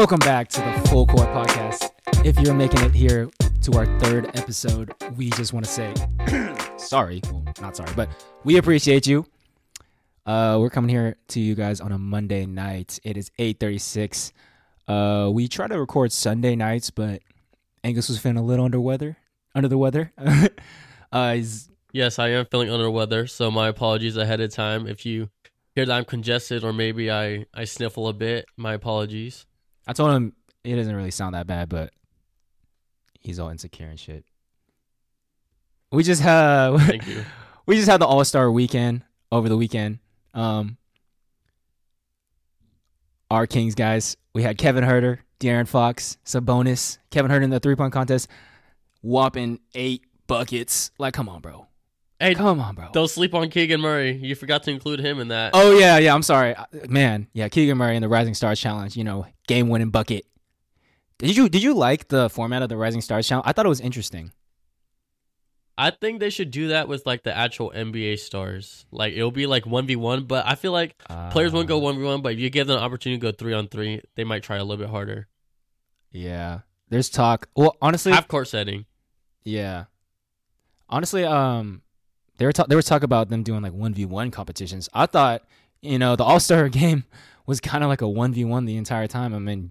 Welcome back to the Full Court Podcast. If you're making it here to our third episode, we just want to say sorry. Well, not sorry, but we appreciate you. Uh, we're coming here to you guys on a Monday night. It is 8:36. Uh, we try to record Sunday nights, but Angus was feeling a little under weather, under the weather. uh, Yes, I am feeling under weather, so my apologies ahead of time. If you hear that I'm congested or maybe I, I sniffle a bit, my apologies. I told him it doesn't really sound that bad, but he's all insecure and shit. We just have Thank you. we just had the All Star weekend over the weekend. Um, our Kings guys, we had Kevin Huerter, De'Aaron Fox, Sabonis, Kevin Huerter in the three point contest, whopping eight buckets. Like, come on, bro. Hey, Come on, bro. don't sleep on Keegan Murray. You forgot to include him in that. Oh yeah, yeah. I'm sorry, Uh, man. Yeah, Keegan Murray in the Rising Stars Challenge. You know, game winning bucket. Did you did you like the format of the Rising Stars Challenge? I thought it was interesting. I think they should do that with like the actual NBA stars. Like it'll be like one v one, but I feel like players won't go Uh, one v one. But if you give them an opportunity to go three on three, they might try a little bit harder. Yeah, there's talk. Well, honestly, Half court setting. yeah. Honestly, um, they were ta- there was talk about them doing like one v one competitions. I thought, you know, the All Star game was kind of like a one v one the entire time. I mean,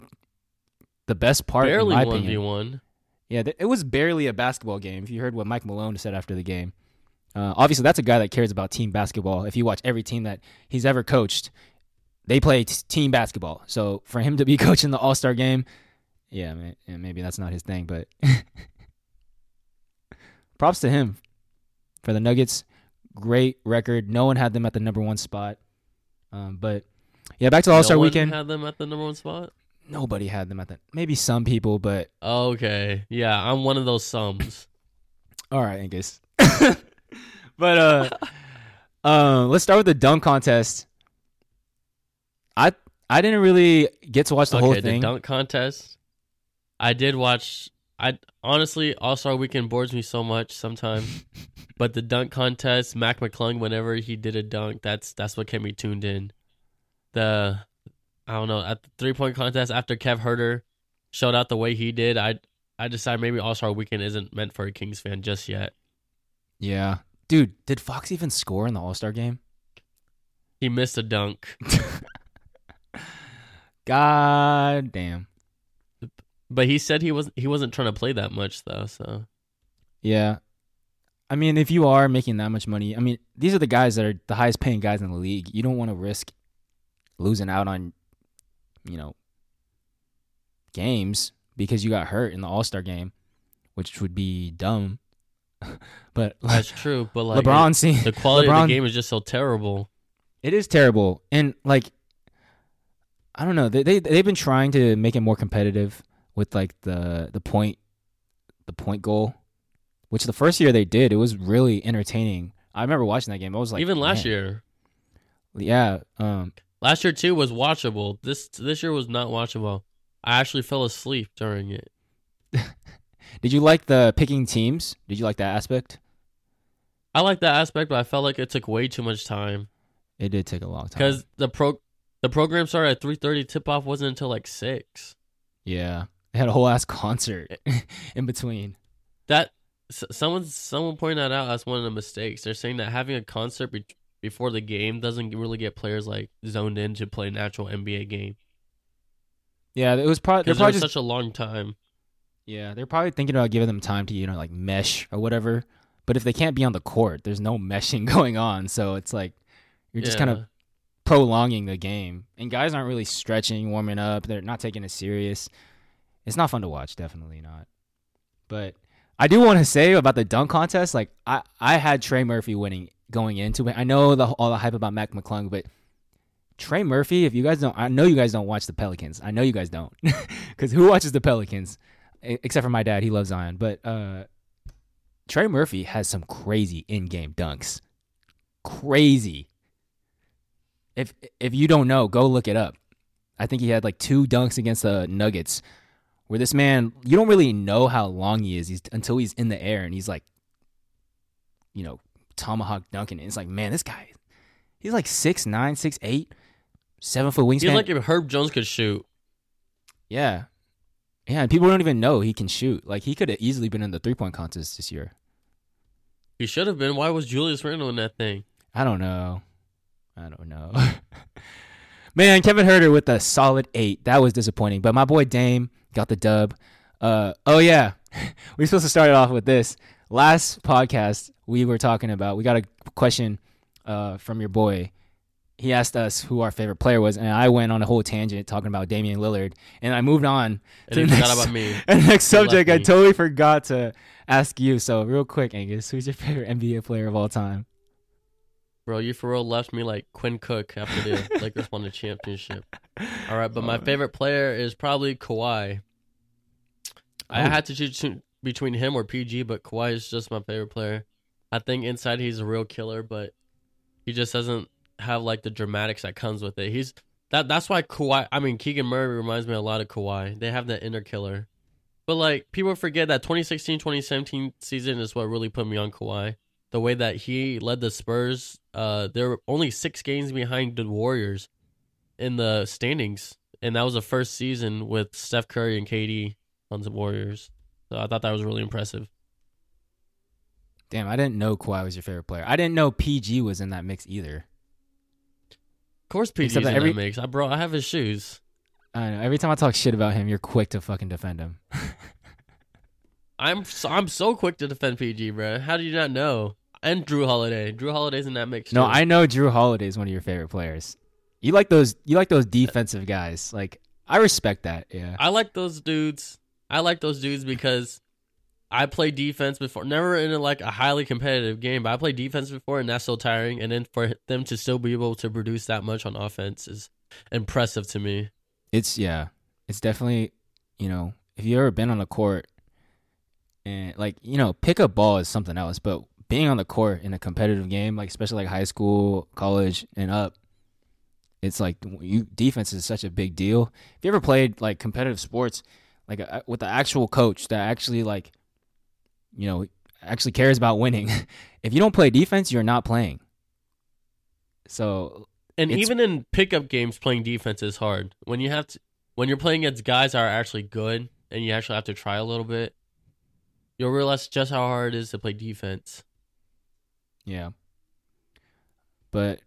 the best part, Barely one v one. Yeah, th- it was barely a basketball game. If you heard what Mike Malone said after the game, uh, obviously that's a guy that cares about team basketball. If you watch every team that he's ever coached, they play t- team basketball. So for him to be coaching the All Star game, yeah, man, yeah, maybe that's not his thing, but props to him for the Nuggets. Great record. No one had them at the number one spot, um, but yeah, back to the All Star no one weekend. had them at the number one spot. Nobody had them at the. Maybe some people, but Okay, yeah, I'm one of those sums. All right, Angus. but uh uh, let's start with the dunk contest. I I didn't really get to watch the okay, whole the thing. dunk contest. I did watch. I honestly All Star Weekend bores me so much sometimes, but the dunk contest, Mac McClung, whenever he did a dunk, that's that's what kept me tuned in. The I don't know at the three point contest after Kev Huerter showed out the way he did, I I decided maybe All Star Weekend isn't meant for a Kings fan just yet. yeah. Dude, did Fox even score in the All-Star game? He missed a dunk, God damn. But he said he was he wasn't trying to play that much though. So Yeah. I mean, if you are making that much money, I mean, these are the guys that are the highest paying guys in the league. You don't want to risk losing out on, you know, games because you got hurt in the All Star game, which would be dumb. but that's true. But like LeBron the quality of the game is just so terrible. It is terrible, and like, I don't know. They they they've been trying to make it more competitive with like the the point, the point goal, which the first year they did, it was really entertaining. I remember watching that game. I was like, Even last man. year, yeah. Um, last year too was watchable. This this year was not watchable. I actually fell asleep during it. did you like the picking teams? Did you like that aspect? I like that aspect, but I felt like it took way too much time It did take a long time. because the pro the program started at three thirty. Tip off wasn't until like six. yeah, they had a whole ass concert in between. That someone someone pointed that out as one of the mistakes. They're saying that having a concert be- before the game doesn't really get players like zoned in to play an actual NBA game Yeah, it was probably they're probably just such a long time. Yeah, they're probably thinking about giving them time to, you know, like mesh or whatever. But if they can't be on the court, there's no meshing going on. So it's like you're just kind of prolonging the game. And guys aren't really stretching, warming up. They're not taking it serious. It's not fun to watch, definitely not. But I do want to say about the dunk contest, like I, I had Trey Murphy winning going into it. I know the all the hype about Mac McClung, but Trey Murphy, if you guys don't, I know you guys don't watch the Pelicans. I know you guys don't, because who watches the Pelicans? Except for my dad, he loves Zion. But uh, Trey Murphy has some crazy in-game dunks, crazy. If if you don't know, go look it up. I think he had like two dunks against the Nuggets, where this man, you don't really know how long he is he's, until he's in the air and he's like, you know, tomahawk dunking it. It's like, man, this guy, he's like six nine, six eight, seven foot wingspan. He's like if Herb Jones could shoot. Yeah. Yeah, and people don't even know he can shoot. Like he could have easily been in the three point contest this year. He should have been. Why was Julius Randle in that thing? I don't know. I don't know. Man, Kevin Huerter with a solid eight. That was disappointing. But my boy Dame got the dub. Uh oh yeah. we are supposed to start it off with this. Last podcast we were talking about, we got a question uh from your boy. He asked us who our favorite player was, and I went on a whole tangent talking about Damian Lillard, and I moved on And to the next, about me. and next subject. I totally forgot to ask you. So real quick, Angus, who's your favorite NBA player of all time? Bro, you for real left me like Quinn Cook after the Lakers won the championship. All right, but my Uh, favorite player is probably Kawhi. I Oh. had to choose between- him or PG, but Kawhi is just my favorite player. I think inside he's a real killer, but he just doesn't have like the dramatics that comes with it. He's that that's why Kawhi. I mean, Keegan Murray reminds me a lot of Kawhi. They have that inner killer, but like people forget that 2016-2017 season is what really put me on Kawhi. The way that he led the Spurs, uh, they're only six games behind the Warriors in the standings, and that was the first season with Steph Curry and KD on the Warriors. So I thought that was really impressive. Damn, I didn't know Kawhi was your favorite player. I didn't know PG was in that mix either. Of course, PG's Except in that every- that mix. I bro, I have his shoes. I know. Every time I talk shit about him, you're quick to fucking defend him. I'm so, I'm so quick to defend PG, bro. How do you not know? And Jrue Holiday. Jrue Holiday's in that mix. no, too. I know Jrue Holiday is one of your favorite players. You like those. You like those defensive guys. Like I respect that. Yeah. I like those dudes. I like those dudes because I played defense before. Never in a, like a highly competitive game, but I played defense before, and that's so tiring. And then for them to still be able to produce that much on offense is impressive to me. It's yeah. It's definitely you know if you ever been on the court and like you know pick up ball is something else, but being on the court in a competitive game, like especially like high school, college, and up, it's like you defense is such a big deal. If you ever played like competitive sports, like uh, with the actual coach that actually like, you know, actually cares about winning, if you don't play defense, you're not playing. So And even in pickup games, playing defense is hard. When you have to, when you're playing against guys that are actually good, and you actually have to try a little bit, you'll realize just how hard it is to play defense. Yeah. But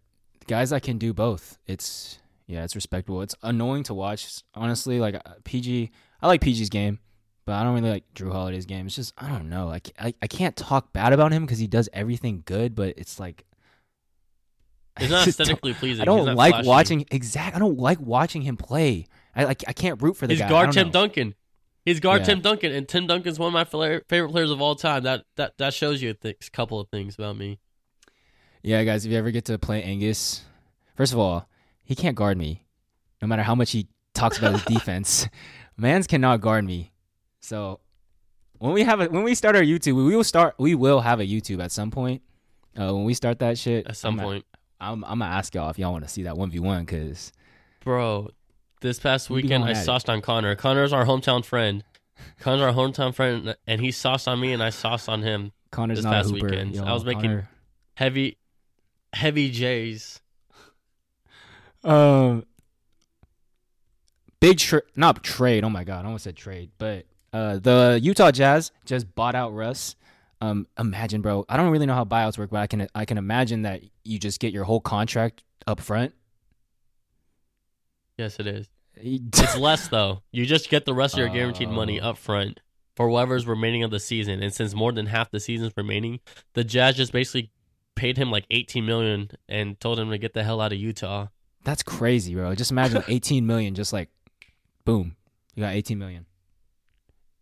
guys that can do both, it's yeah, it's respectable. It's annoying to watch. Honestly, like uh, PG, I like PG's game, but I don't really like Jrue Holiday's game. It's just I don't know. Like I, I can't talk bad about him because he does everything good, but it's like It's I not aesthetically pleasing. I don't like flashy. watching exact. I don't like watching him play. I like I can't root for the He's guy. I guard Tim. Duncan. He's guard Yeah. Tim Duncan, and Tim Duncan's one of my favorite players of all time. That that that shows you a th- couple of things about me. Yeah, guys, if you ever get to play Angus, first of all, he can't guard me. No matter how much he talks about his defense, Mans cannot guard me. So when we have a, when we start our YouTube, we will start. We will have a YouTube at some point. Uh, when we start that shit, At some I'm point, gonna, I'm, I'm gonna ask y'all if y'all want to see that one v one because bro. This past We weekend, I it. sauced on Connor. Connor's our hometown friend. Connor's our hometown friend, and he sauced on me, and I sauced on him. Connor's This not past hooper. weekend, yo, I was making- Connor- Heavy, heavy J's. Um, big tra- not trade. Oh my god, I almost said trade, but uh, the Utah Jazz just bought out Russ. Um, imagine, bro. I don't really know how buyouts work, but I can I can imagine that you just get your whole contract up front. Yes, it is. It's less though. You just get the rest of your guaranteed money Oh. up front for whoever's remaining of the season. And since more than half the season's remaining, the Jazz just basically paid him like 18 million and told him to get the hell out of Utah. That's crazy, bro. Just imagine 18 million, just like, boom, you got 18 million.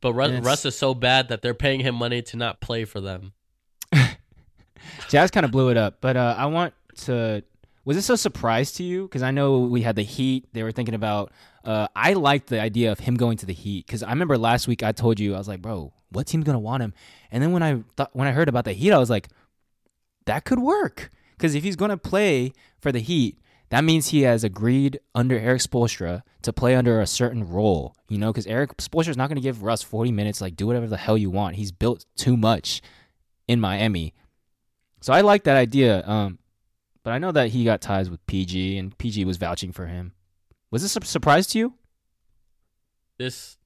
But Russ, Russ is so bad that they're paying him money to not play for them. Jazz kind of blew it up, but uh, I want to. Was this a surprise to you? Because I know we had the Heat. They were thinking about. Uh, I liked the idea of him going to the Heat because I remember last week I told you I was like, bro, what team's gonna want him? And then when I thought when I heard about the Heat, I was like, that could work. Because if he's gonna play for the Heat, that means he has agreed under Erik Spoelstra to play under a certain role. You know, because Erik Spoelstra is not gonna give Russ 40 minutes. Like, do whatever the hell you want. He's built too much in Miami. So I like that idea. Um, but I know that he got ties with PG, and PG was vouching for him. Was this a surprise to you? this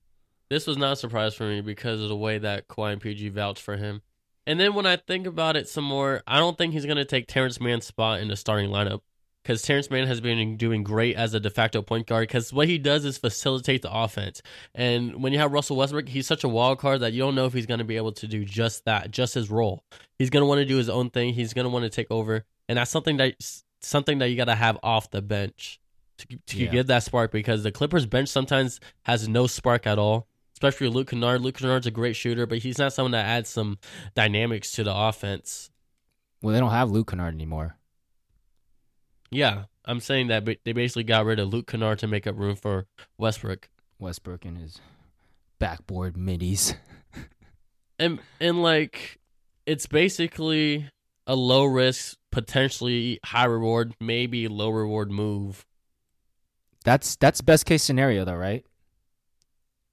this was not a surprise for me because of the way that Kawhi and PG vouched for him. And then when I think about it some more, I don't think he's going to take Terance Mann's spot in the starting lineup because Terance Mann has been doing great as a de facto point guard because what he does is facilitate the offense. And when you have Russell Westbrook, he's such a wild card that you don't know if he's going to be able to do just that, just his role. He's going to want to do his own thing. He's going to want to take over, and that's something that something that you got to have off the bench to, to yeah. get that spark because the Clippers bench sometimes has no spark at all especially Luke Kennard. Luke Kennard's a great shooter, but he's not someone that adds some dynamics to the offense. Well, they don't have Luke Kennard anymore. Yeah, I'm saying that they basically got rid of Luke Kennard to make up room for Westbrook. Westbrook and his backboard middies. and and like it's basically a low risk, potentially high reward, maybe low reward move. That's that's best case scenario though, right?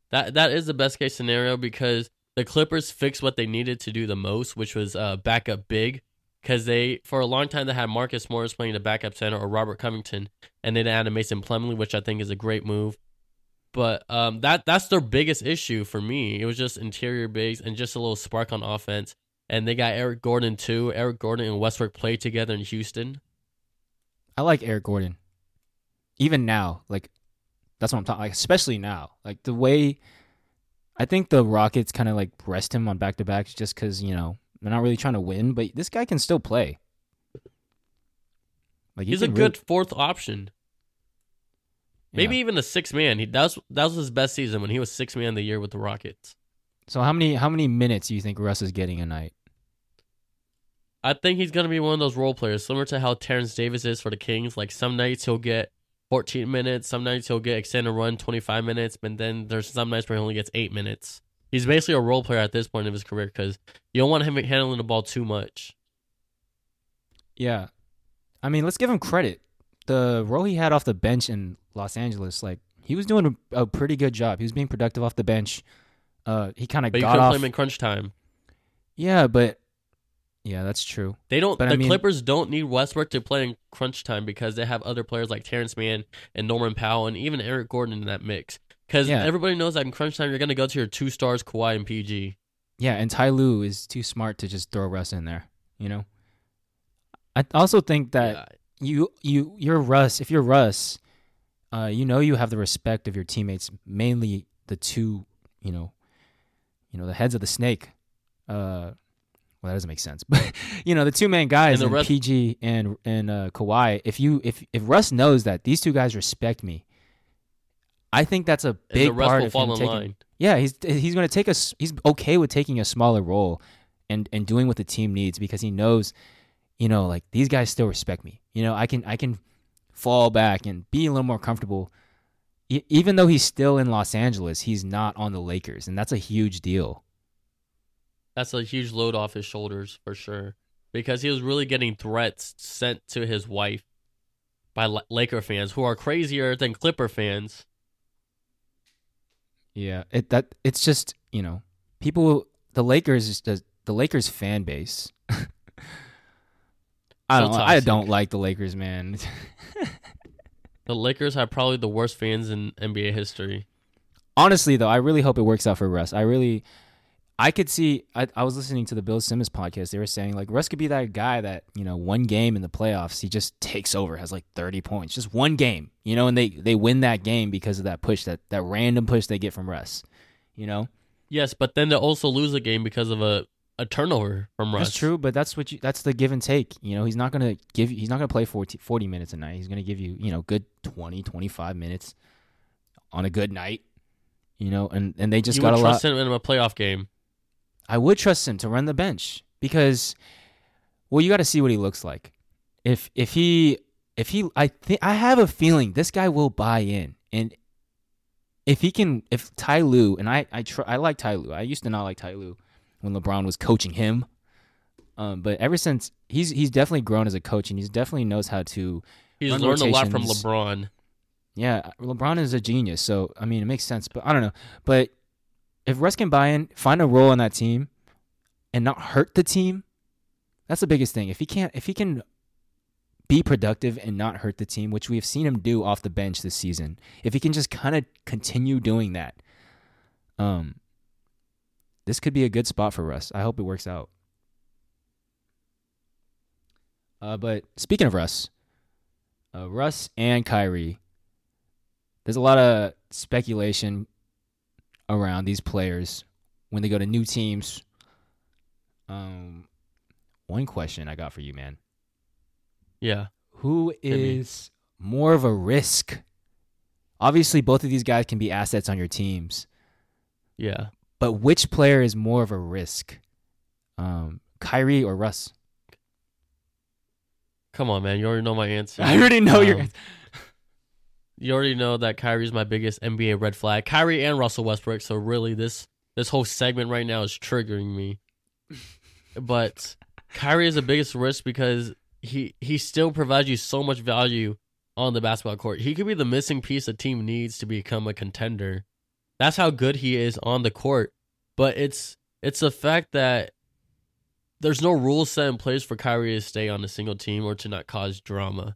That that is the best case scenario because the Clippers fixed what they needed to do the most, which was uh, back up big. Because they, for a long time, they had Marcus Morris playing the backup center or Robert Covington, and then they added Mason Plumlee, which I think is a great move. But um, that that's their biggest issue for me. It was just interior bigs and just a little spark on offense. And they got Eric Gordon too. Eric Gordon and Westbrook played together in Houston. I like Eric Gordon. Even now, like that's what I'm talking. Like especially now, like the way I think the Rockets kind of like rest him on back to backs just because you know they're not really trying to win, but this guy can still play. Like he he's a good fourth option. Maybe yeah. even a six man. He that was that was his best season when he was six man of the year with the Rockets. So how many how many minutes do you think Russ is getting a night? I think he's gonna be one of those role players, similar to how Terrence Davis is for the Kings. Like some nights he'll get 14 minutes. Some nights he'll get extended run 25 minutes, but then there's some nights where he only gets eight minutes. He's basically a role player at this point of his career because you don't want him handling the ball too much. Yeah. I mean, let's give him credit. The role he had off the bench in Los Angeles, like, he was doing a, a pretty good job. He was being productive off the bench. Uh, he kind of got off. play him in crunch time. Yeah, but yeah, that's true. They don't. But the I mean, Clippers don't need Westbrook to play in crunch time because they have other players like Terance Mann and Norman Powell and even Eric Gordon in that mix. Because yeah. everybody knows that in crunch time you're going to go to your two stars, Kawhi and PG. Yeah, and Ty Lue is too smart to just throw Russ in there. You know. I also think that yeah. you you you're Russ. If you're Russ, uh, you know you have the respect of your teammates, mainly the two, you know, you know the heads of the snake. Uh, well, that doesn't make sense. But you know, the two main guys, and, and PG and and uh, Kawhi. If you if if Russ knows that these two guys respect me, I think that's a big part of him taking. Line. Yeah, he's he's going to take us. he's okay with taking a smaller role, and and doing what the team needs because he knows, you know, like these guys still respect me. You know, I can I can fall back and be a little more comfortable. even though he's still in Los Angeles, he's not on the Lakers, and that's a huge deal that's a huge load off his shoulders for sure because he was really getting threats sent to his wife by Laker fans who are crazier than Clipper fans. Yeah, it that it's just you know people the Lakers the, the Lakers fan base. I don't I don't like the Lakers, man. the Lakers have probably the worst fans in NBA history. Honestly, though, I really hope it works out for Russ. I really I could see. I, I was listening to the Bill Simmons podcast. They were saying like Russ could be that guy that you know one game in the playoffs he just takes over, has like thirty points, just one game, you know, and they they win that game because of that push that that random push they get from Russ, you know. Yes, but then they also lose a game because of a a turnover from Russ. That's true, but that's what you that's the give and take. You know, he's not going to give he's not to play 40, 40 minutes a night. He's going to give you, you know, good 20, 25 minutes on a good night. You know, and and they just you got a trust lot him in a playoff game. I would trust him to run the bench because, well, you got to see what he looks like. If if he if he I think I have a feeling this guy will buy in, and if he can, if Ty Lue and I I tr- I like Ty Lue. I used to not like Ty Lue when LeBron was coaching him, um, but ever since he's he's definitely grown as a coach, and he's definitely knows how to. He's learned rotations. a lot from LeBron. Yeah, LeBron is a genius. So I mean, it makes sense. But I don't know. But if Russ can buy in, find a role on that team, and not hurt the team, that's the biggest thing. If he can't, if he can be productive and not hurt the team, which we have seen him do off the bench this season, if he can just kind of continue doing that, Um, this could be a good spot for Russ. I hope it works out. Uh, but speaking of Russ, uh, Russ and Kyrie, there's a lot of speculation around these players when they go to new teams. Um, one question I got for you, man: Yeah. Who is more of a risk? Obviously, both of these guys can be assets on your teams, Yeah. but which player is more of a risk? Um, Kyrie or Russ? Come on, man. You already know my answer. I already know your Um, You already know that Kyrie's my biggest NBA red flag. Kyrie and Russell Westbrook. So really, this this whole segment right now is triggering me. but Kyrie is the biggest risk because he he still provides you so much value on the basketball court. He could be the missing piece a team needs to become a contender. That's how good he is on the court. But it's it's the fact that there's no rules set in place for Kyrie to stay on a single team or to not cause drama.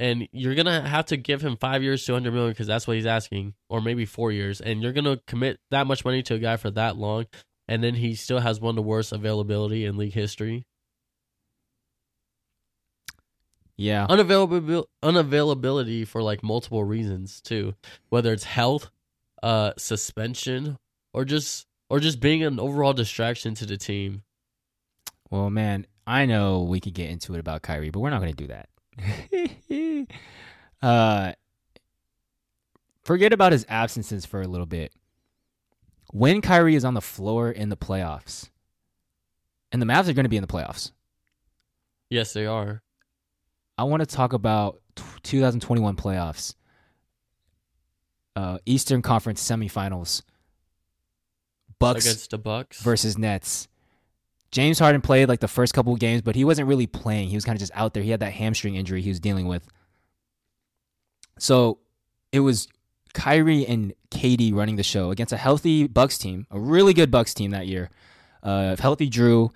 And you're gonna have to give him five years, two hundred million, because that's what he's asking, or maybe four years. And you're gonna commit that much money to a guy for that long, and then he still has one of the worst availability in league history. yeah. Unavailability, unavailability for like multiple reasons too, whether it's health, uh, suspension, or just or just being an overall distraction to the team. Well, man, I know we could get into it about Kyrie, but we're not going to do that. uh, forget about his absences for a little bit. When Kyrie is on the floor in the playoffs, and the Mavs are going to be in the playoffs, Yes, they are. I want to talk about t- 2021 playoffs, uh, Eastern Conference semifinals, Bucks against the Bucks. versus Nets. James Harden played like the first couple games, but he wasn't really playing. He was kind of just out there. He had that hamstring injury he was dealing with. So it was Kyrie and KD running the show against a healthy Bucks team, a really good Bucks team that year. Uh, healthy Jrue,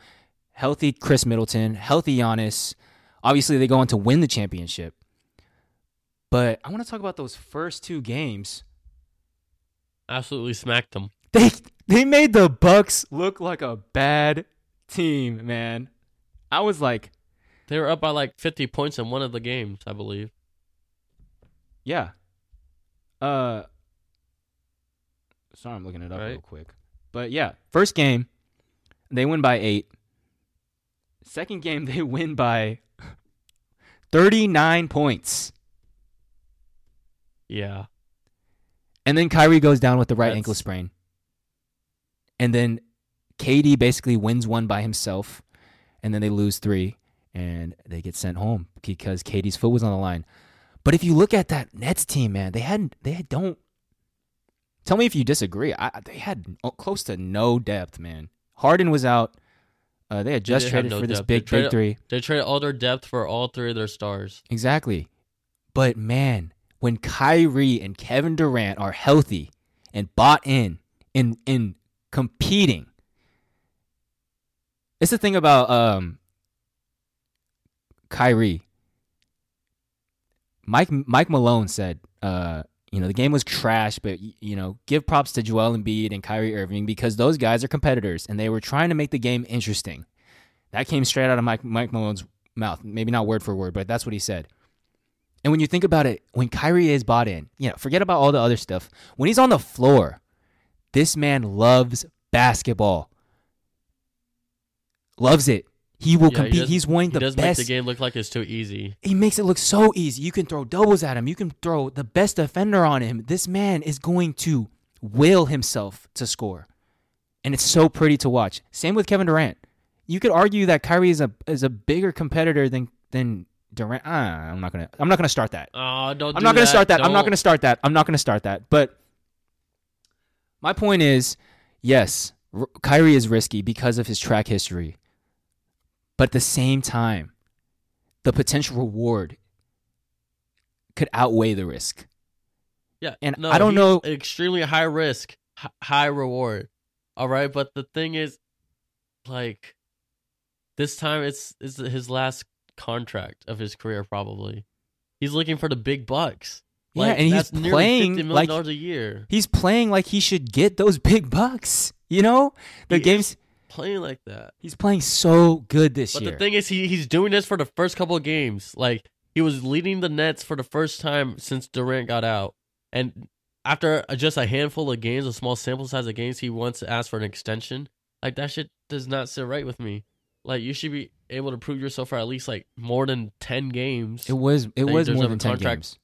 healthy Khris Middleton, healthy Giannis. Obviously, they go on to win the championship. But I want to talk about those first two games. Absolutely smacked them. They they made the Bucks look like a bad team, man. I was like, They were up by like 50 points in one of the games, I believe. yeah. Uh Sorry, I'm looking it up Right. real quick. But yeah, first game they win by 8. Second game they win by 39 points. Yeah. And then Kyrie goes down with the right That's- ankle sprain. And then KD basically wins one by himself. And then they lose three and they get sent home because KD's foot was on the line. But if you look at that Nets team, man, they hadn't, they had- don't. Tell me if you disagree. I, they had close to no depth, man. Harden was out. Uh, they had just have traded no for this depth. They big, big traded- three. They traded all their depth for all three of their stars. Exactly. But man, when Kyrie and Kevin Durant are healthy and bought in in in competing, it's the thing about um Kyrie. Mike Mike Malone said, uh, you know, the game was trash, but you know, give props to Joel Embiid and Kyrie Irving because those guys are competitors and they were trying to make the game interesting. That came straight out of Mike Mike Malone's mouth. Maybe not word for word, but that's what he said. And when you think about it, when Kyrie is bought in, you know, forget about all the other stuff. When he's on the floor, this man loves basketball. Loves it. He will Yeah, he compete. does- he's one of He the does best make the game look like it's too easy. he makes it look so easy. You can throw doubles at him. You can throw the best defender on him. This man is going to will himself to score. And it's so pretty to watch. Same with Kevin Durant. You could argue that Kyrie is a is a bigger competitor than than Durant. Ah, I'm not gonna I'm not gonna start that. Oh, don't. I'm not gonna start that. I'm not Don't. gonna start that. I'm not gonna start that. But my point is, yes, Kyrie is risky because of his track history. But at the same time, the potential reward could outweigh the risk. Yeah, And no, I don't know- Extremely high risk, high reward. All right, but the thing is, like, this time it's it's his last contract of his career. Probably, he's looking for the big bucks. Yeah, Like, and he's playing like dollars a year. he's playing like he should get those big bucks. You know, the He games Playing like that. he's playing so good this But year. But the thing is, he he's doing this for the first couple of games. Like he was leading the Nets for the first time since Durant got out, and after just a handful of games, a small sample size of games, he wants to ask for an extension. Like that shit does not sit right with me. Like you should be able to prove yourself for at least like more than ten games. it was it was more than ten contract- games.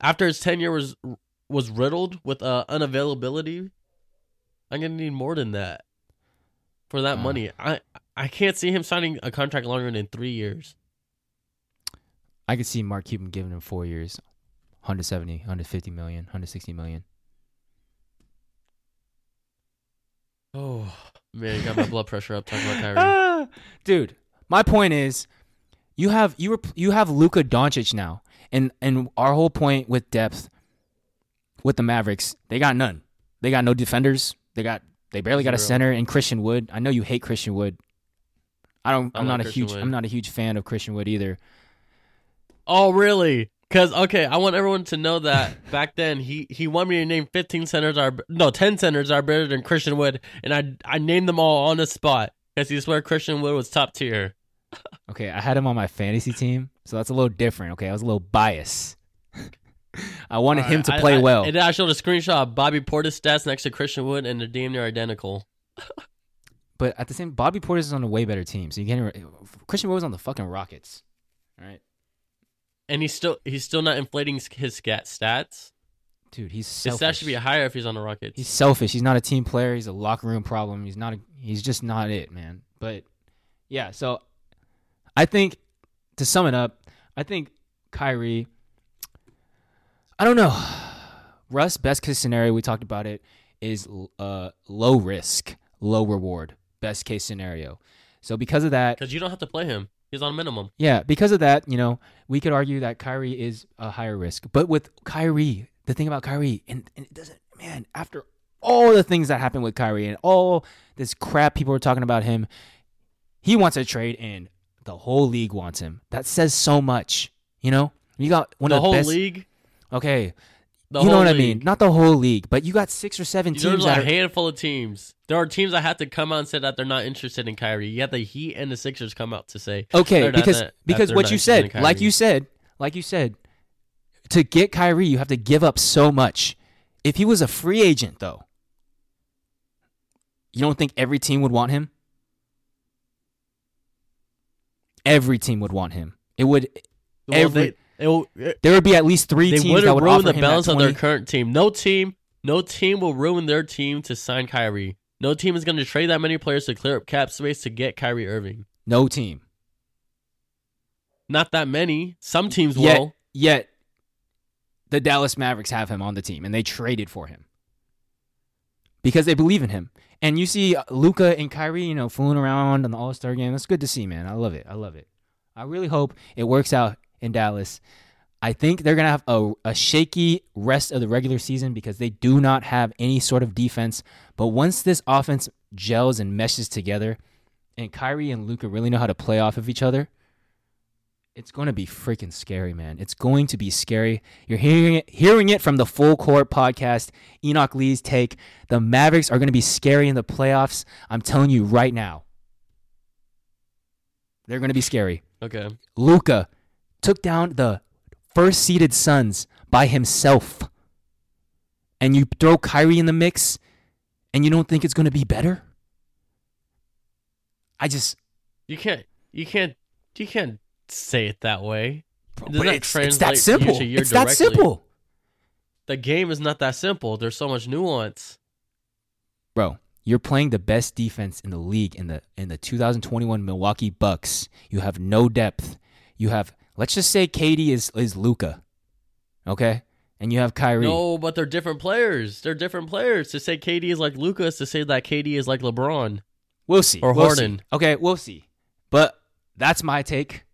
After his tenure was was riddled with uh, unavailability, I'm gonna need more than that for that Uh. money. I I can't see him signing a contract longer than three years. I could see Mark Cuban giving him four years, 170, 150 million, 160 million. Oh man, got my blood pressure up talking about Kyrie. Ah, dude, my point is, you have you were you have Luka Doncic now, and and our whole point with depth with the Mavericks, they got none. They got no defenders. They got they barely got a Zero. center in Christian Wood. I know you hate Christian Wood. I don't. I I'm like not a Christian huge. Wood. I'm not a huge fan of Christian Wood either. Oh really? Because okay, I want everyone to know that back then he he wanted me to name 15 centers are no 10 centers are better than Christian Wood, and I I named them all on the spot because he swear Christian Wood was top tier. Okay, I had him on my fantasy team, so that's a little different. Okay, I was a little biased. I wanted him to play I- well. And I showed a screenshot of Bobby Portis stats next to Christian Wood, and they're damn near identical. But at the same, Bobby Portis is on a way better team. So you can't. Christian Wood was on the fucking Rockets. All right, And he's still he's still not inflating his scat stats. dude, he's His selfish. stats should be higher if he's on the Rockets. he's selfish. He's not a team player. He's a locker room problem. He's not. A, he's just not it, man. But yeah, so I think to sum it up, I think Kyrie. I don't know. Russ, best case scenario, we talked about it, is uh, low risk, low reward. Best case scenario. So because of that, Because you don't have to play him. He's on minimum. Yeah, because of that, you know, we could argue that Kyrie is a higher risk. But with Kyrie, the thing about Kyrie, and, and it doesn't, man, after all the things that happened with Kyrie and all this crap people were talking about him, he wants a trade and the whole league wants him. That says so much, you know? You got one the of the whole best. league. Okay, The you know what I mean? Not the whole league, but you got six or seven There's teams a are, handful of teams. There are teams that have to come out and say that they're not interested in Kyrie. You have the Heat and the Sixers come out to say Okay, not- because because what you said, like you said, like you said, to get Kyrie, you have to give up so much. If he was a free agent, though, you don't think every team would want him? Every team would want him. It would. well, Every- they, will- it- There would be at least three they teams that wouldn't ruin the balance of their current team. No team, no team will ruin their team to sign Kyrie. No team is going to trade that many players to clear up cap space to get Kyrie Irving. No team. Not that many. Some teams Yet, will. yet, the Dallas Mavericks have him on the team, and they traded for him because they believe in him. And you see uh, Luka and Kyrie, you know, fooling around on the All Star game. That's good to see, man. I love it. I love it. I really hope it works out in Dallas. I think they're gonna have a, a shaky rest of the regular season because they do not have any sort of defense. But once this offense gels and meshes together, and Kyrie and Luka really know how to play off of each other, it's going to be freaking scary, man. It's going to be scary. You're hearing it, hearing it from the Full Court podcast. Enoch Lee's take. The Mavericks are going to be scary in the playoffs. I'm telling you right now. They're going to be scary. Okay. Luka took down the first seeded Suns by himself. And you throw Kyrie in the mix and you don't think it's going to be better? I just You can't. You can't. You can't say it that way. bro, It does but it's, it's that simple. year to year It's that simple. The game is not that simple. There's so much nuance. bro you're playing the best defense in the league in the in the 2021 Milwaukee Bucks you have no depth you have let's just say KD is is Luka okay and you have Kyrie No, but they're different players. They're different players. To say KD is like Lucas, to say that KD is like LeBron. we'll see or We'll Harden. see. okay we'll see but that's my take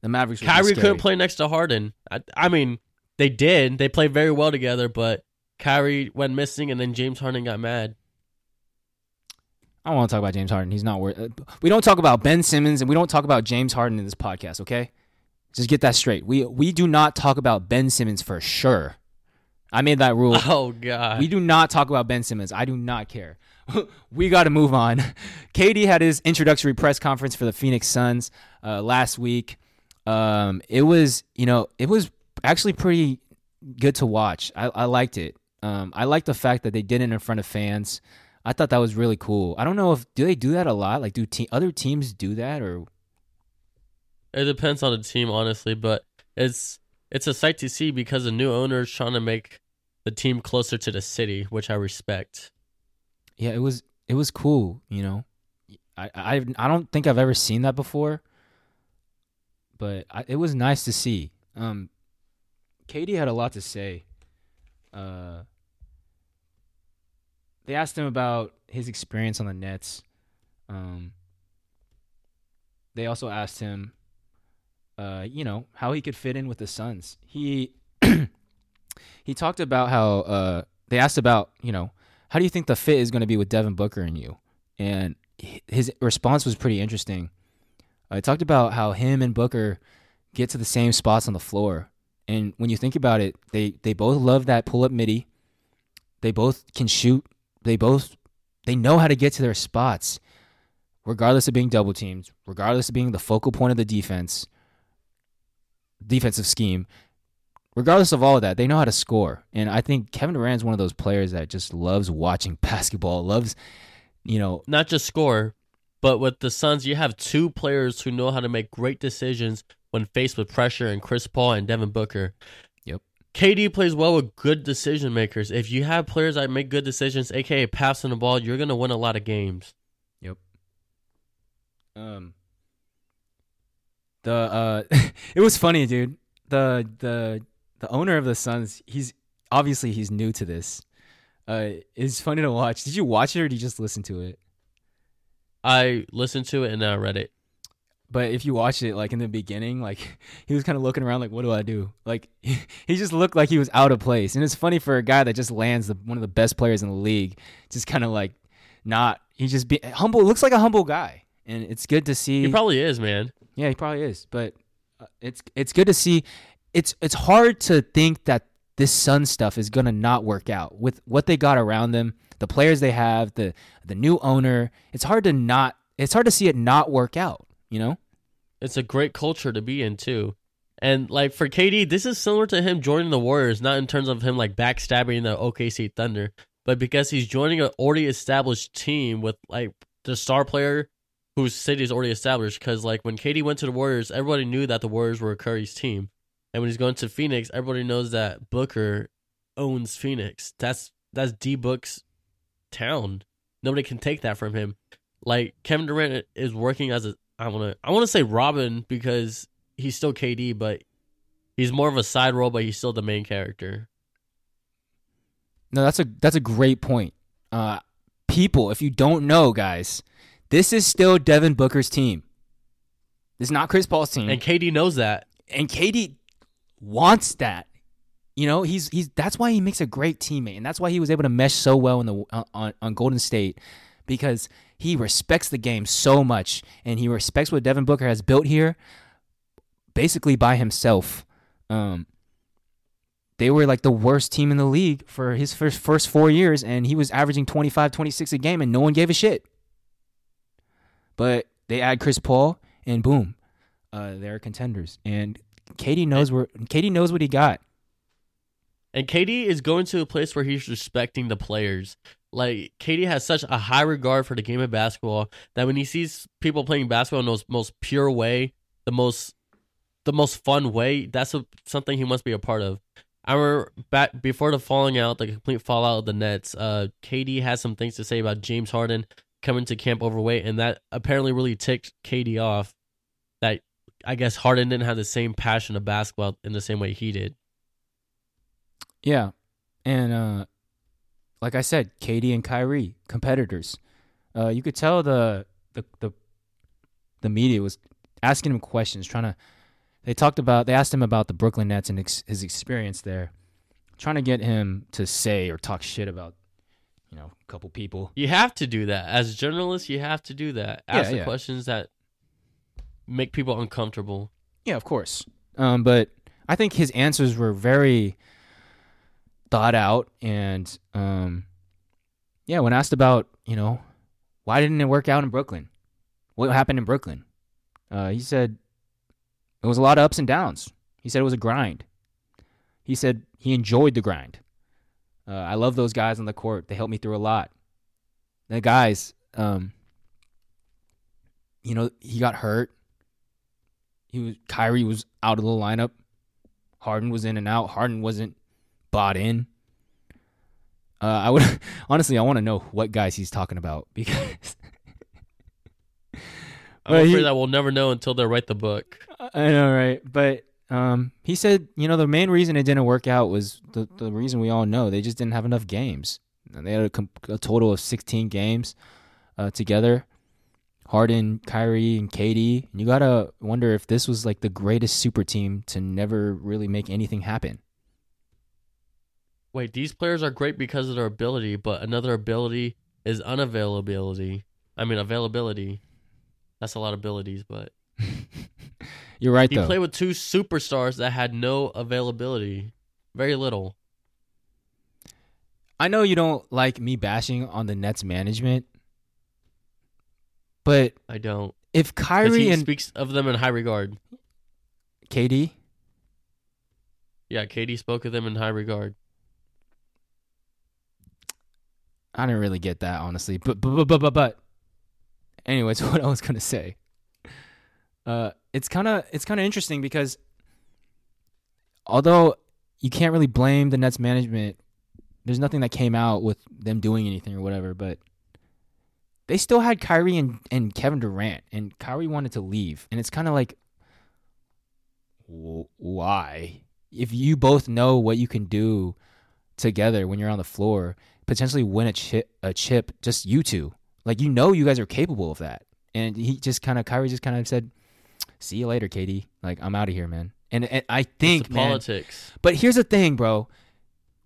the Mavericks Kyrie couldn't play next to Harden. I, I mean, they did. They played very well together, but Kyrie went missing, and then James Harden got mad. I don't want to talk about James Harden he's not worth uh, we don't talk about Ben Simmons and we don't talk about James Harden in this podcast okay Just get that straight. We we do not talk about Ben Simmons for sure. I made that rule. Oh god. We do not talk about Ben Simmons. I do not care. we got to move on. KD had his introductory press conference for the Phoenix Suns uh, last week. Um, it was, you know, it was actually pretty good to watch. I, I liked it. Um, I like the fact that they did it in front of fans. I thought that was really cool. I don't know if do they do that a lot? Like, do te- other teams do that or? It depends on the team, honestly, but it's it's a sight to see because the new owner is trying to make the team closer to the city, which I respect. Yeah, it was it was cool. You know, I I I don't think I've ever seen that before, but I, it was nice to see. Um, KD had a lot to say. Uh, they asked him about his experience on the Nets. Um, they also asked him, uh, you know, how he could fit in with the Suns. He he talked about how uh, they asked about, you know, how do you think the fit is going to be with Devin Booker and you? And his response was pretty interesting. I talked about how him and Booker get to the same spots on the floor. And when you think about it, they, they both love that pull up midi. They both can shoot. They both they know how to get to their spots, regardless of being double teamed, regardless of being the focal point of the defense, defensive scheme. Regardless of all of that, they know how to score. And I think Kevin Durant is one of those players that just loves watching basketball, loves, you know, Not just score, but with the Suns, you have two players who know how to make great decisions when faced with pressure, and Chris Paul and Devin Booker. Yep. KD plays well with good decision makers. If you have players that make good decisions, aka passing the ball, you're gonna win a lot of games. Yep. Um the uh it was funny dude. The the the owner of the suns he's obviously he's new to this. Uh it's funny to watch. Did you watch it or did you just listen to it? I listened to it and I read it. but if you watch it like in the beginning like he was kind of looking around like what do i do? Like he just looked like he was out of place. And it's funny for a guy that just lands the, one of the best players in the league just kind of like not he just be humble looks like a humble guy and it's good to see He probably is, man. Yeah, he probably is. But uh, it's it's good to see. It's it's hard to think that this Sun stuff is gonna not work out with what they got around them, the players they have, the the new owner. It's hard to not. It's hard to see it not work out. You know. It's a great culture to be in too. And like for KD, this is similar to him joining the Warriors, not in terms of him like backstabbing the OKC Thunder, but because he's joining an already established team with like the star player whose city is already established. Because like when KD went to the Warriors, everybody knew that the Warriors were Curry's team, and when he's going to Phoenix, everybody knows that Booker owns Phoenix. That's that's D Book's town. Nobody can take that from him. Like Kevin Durant is working as a I want to I want to say Robin because he's still KD, but he's more of a side role, but he's still the main character. No, that's a that's a great point. Uh, people, if you don't know, guys, this is still Devin Booker's team. This is not Chris Paul's team. And KD knows that. and KD wants that. You know, he's he's that's why he makes a great teammate, and that's why he was able to mesh so well in the on, on Golden State because he respects the game so much, and he respects what Devin Booker has built here, basically by himself. Um, they were like the worst team in the league for his first first four years, and he was averaging 25, 26 a game, and no one gave a shit. But they add Chris Paul, and boom, uh, they're contenders. And KD knows where KD knows what he got. And KD is going to a place where he's respecting the players. Like KD has such a high regard for the game of basketball that when he sees people playing basketball in the most, pure way, the most the most fun way, that's a, something he must be a part of. I remember back before the falling out, the complete fallout of the Nets. Uh, KD has some things to say about James Harden coming to camp overweight, and that apparently really ticked KD off. That I guess Harden didn't have the same passion of basketball in the same way he did. Yeah, and uh, like I said, KD and Kyrie competitors. Uh, you could tell the the the the media was asking him questions, trying to. They talked about. They asked him about the Brooklyn Nets and ex, his experience there, trying to get him to say or talk shit about, you know, a couple people. You have to do that as journalists. You have to do that. Ask Yeah, the yeah. questions that make people uncomfortable. Yeah, of course. Um, but I think his answers were very thought out. And um, yeah, when asked about, you know, why didn't it work out in Brooklyn? What happened in Brooklyn? Uh, he said it was a lot of ups and downs. He said it was a grind. He said he enjoyed the grind. Uh, I love those guys on the court. They helped me through a lot. The guys, um, you know, he got hurt. He was Kyrie was out of the lineup. Harden was in and out. Harden wasn't bought in. Uh, I would honestly, I want to know what guys he's talking about because I'm afraid he- that we'll never know until they write the book. I know, right? But um, he said, you know, the main reason it didn't work out was the the reason we all know they just didn't have enough games. They had a, a total of 16 games uh, together. Harden, Kyrie, and KD. And you gotta wonder if this was like the greatest super team to never really make anything happen. Wait, these players are great because of their ability, but another ability is unavailability. I mean, availability. That's a lot of abilities, but You're right he though. played with two superstars that had no availability, very little. I know you don't like me bashing on the Nets management, but I don't. If Kyrie he and speaks of them in high regard. KD, Yeah, KD spoke of them in high regard. I didn't really get that honestly, but but but but but, but. anyways, what I was gonna say, uh, it's kind of it's kind of interesting because although you can't really blame the Nets management, there's nothing that came out with them doing anything or whatever, but they still had Kyrie and, and Kevin Durant, and Kyrie wanted to leave, and it's kind of like, why? If you both know what you can do together when you're on the floor, potentially win a chip, a chip, just you two, like you know, you guys are capable of that, and he just kind of Kyrie just kind of said, "See you later, KD. Like I'm out of here, man." And, and I think, man, politics. but here's the thing, bro.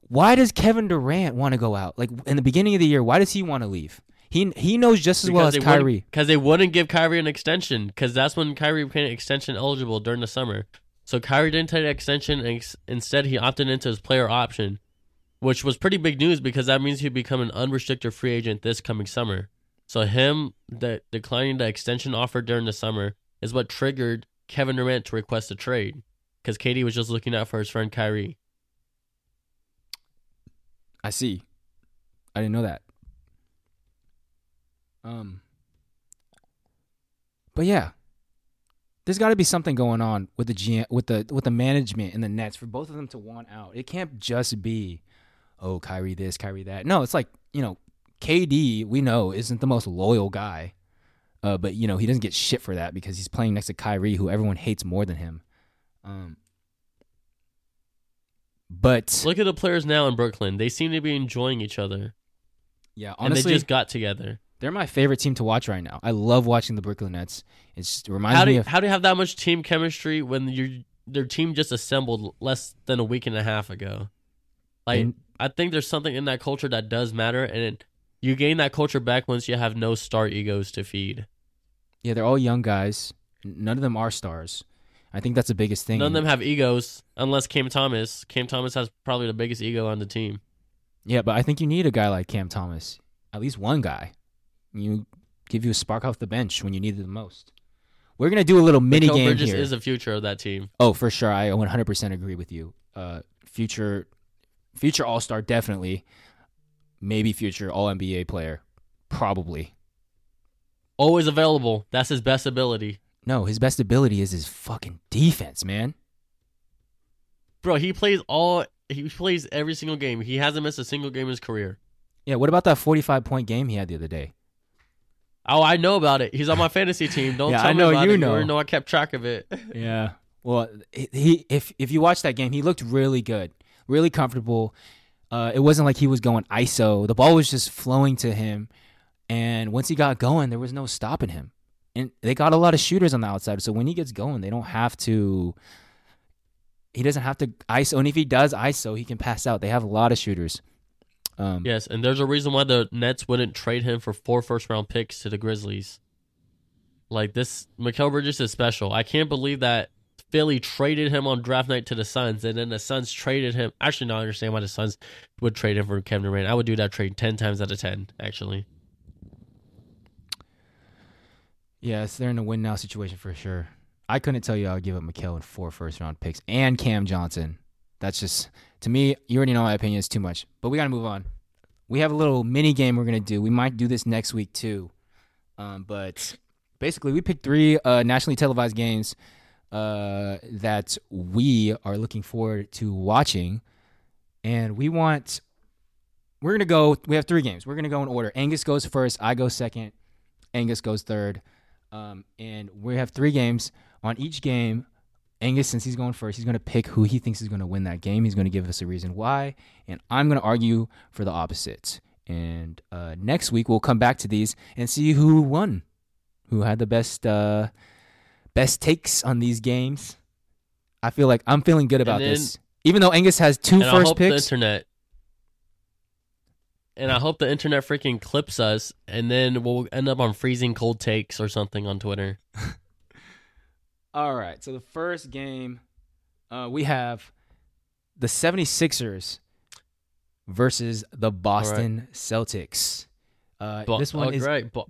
Why does Kevin Durant want to go out? Like in the beginning of the year, why does he want to leave? He he knows just as well as Kyrie. Because they wouldn't give Kyrie an extension, because that's when Kyrie became extension eligible during the summer. So Kyrie didn't take an extension, and ex- instead he opted into his player option, which was pretty big news because that means he'd become an unrestricted free agent this coming summer. So him de- declining the extension offer during the summer is what triggered Kevin Durant to request a trade, because KD was just looking out for his friend Kyrie. I see. I didn't know that. Um. But yeah, there's got to be something going on with the GM, with the with the management and the Nets for both of them to want out. It can't just be, oh, Kyrie this, Kyrie that. No, it's like you know, KD we know isn't the most loyal guy, uh, but you know he doesn't get shit for that because he's playing next to Kyrie, who everyone hates more than him. Um. But Look at the players now in Brooklyn; they seem to be enjoying each other, yeah, and honestly, they just got together. They're my favorite team to watch right now. I love watching the Brooklyn Nets. It's, it reminds How do me you, of how do you have that much team chemistry when your their team just assembled less than a week and a half ago? Like And- I think there's something in that culture that does matter, and it, you gain that culture back once you have no star egos to feed. yeah. They're all young guys. None of them are stars. I think that's the biggest thing. None of them have egos unless Cam Thomas. Cam Thomas has probably the biggest ego on the team. Yeah, but I think you need a guy like Cam Thomas. At least one guy. You give you a spark off the bench when you need it the most. We're gonna do a little mini game Bridges here. is the future of that team. oh, for sure. I 100% agree with you. Uh, future, future All Star definitely. Maybe future All NBA player, probably. Always available. That's his best ability. No, his best ability is his fucking defense, man. Bro, he plays all he plays every single game. He hasn't missed a single game in his career. Yeah, what about that 45 point game he had the other day? Oh, I know about it. He's on my fantasy team. Don't Yeah, tell I me know about you it. know. You know I kept track of it. Yeah. Well, he if if you watch that game, he looked really good, really comfortable. Uh, it wasn't like he was going ISO. The ball was just flowing to him, and once he got going, there was no stopping him. And they got a lot of shooters on the outside, so when he gets going, they don't have to. He doesn't have to ISO, and if he does ISO, he can pass out. They have a lot of shooters. Um, yes, and there's a reason why the Nets wouldn't trade him for four first round picks to the Grizzlies. Like this, Mikal Bridges is special. I can't believe that Philly traded him on draft night to the Suns, and then the Suns traded him. Actually, I understand why the Suns would trade him for Kevin Durant. I would do that trade ten times out of ten, actually. Yes, they're in a win now situation for sure. I couldn't tell you I would give up Mikal and four first round picks and Cam Johnson. That's just to me. You already know my opinion is too much. But we got to move on. We have a little mini game we're gonna do. We might do this next week too. Um, but basically, we picked three uh, nationally televised games uh, that we are looking forward to watching, and we want. We're gonna go. We have three games. We're gonna go in order. Angus goes first. I go second. Angus goes third. Um, and we have three games. On each game, Angus, since he's going first, he's going to pick who he thinks is going to win that game. He's going to give us a reason why, and I'm going to argue for the opposite. And uh, next week we'll come back to these and see who won, who had the best uh, best takes on these games. I feel like I'm feeling good about then- this, even though Angus has two and I first hope the picks. internet. And I hope the internet freaking clips us, and then we'll end up on freezing cold takes or something on Twitter. All right. So the first game, uh, we have the 76ers versus the Boston Celtics. Uh, Bo- this one oh, is great. Bo-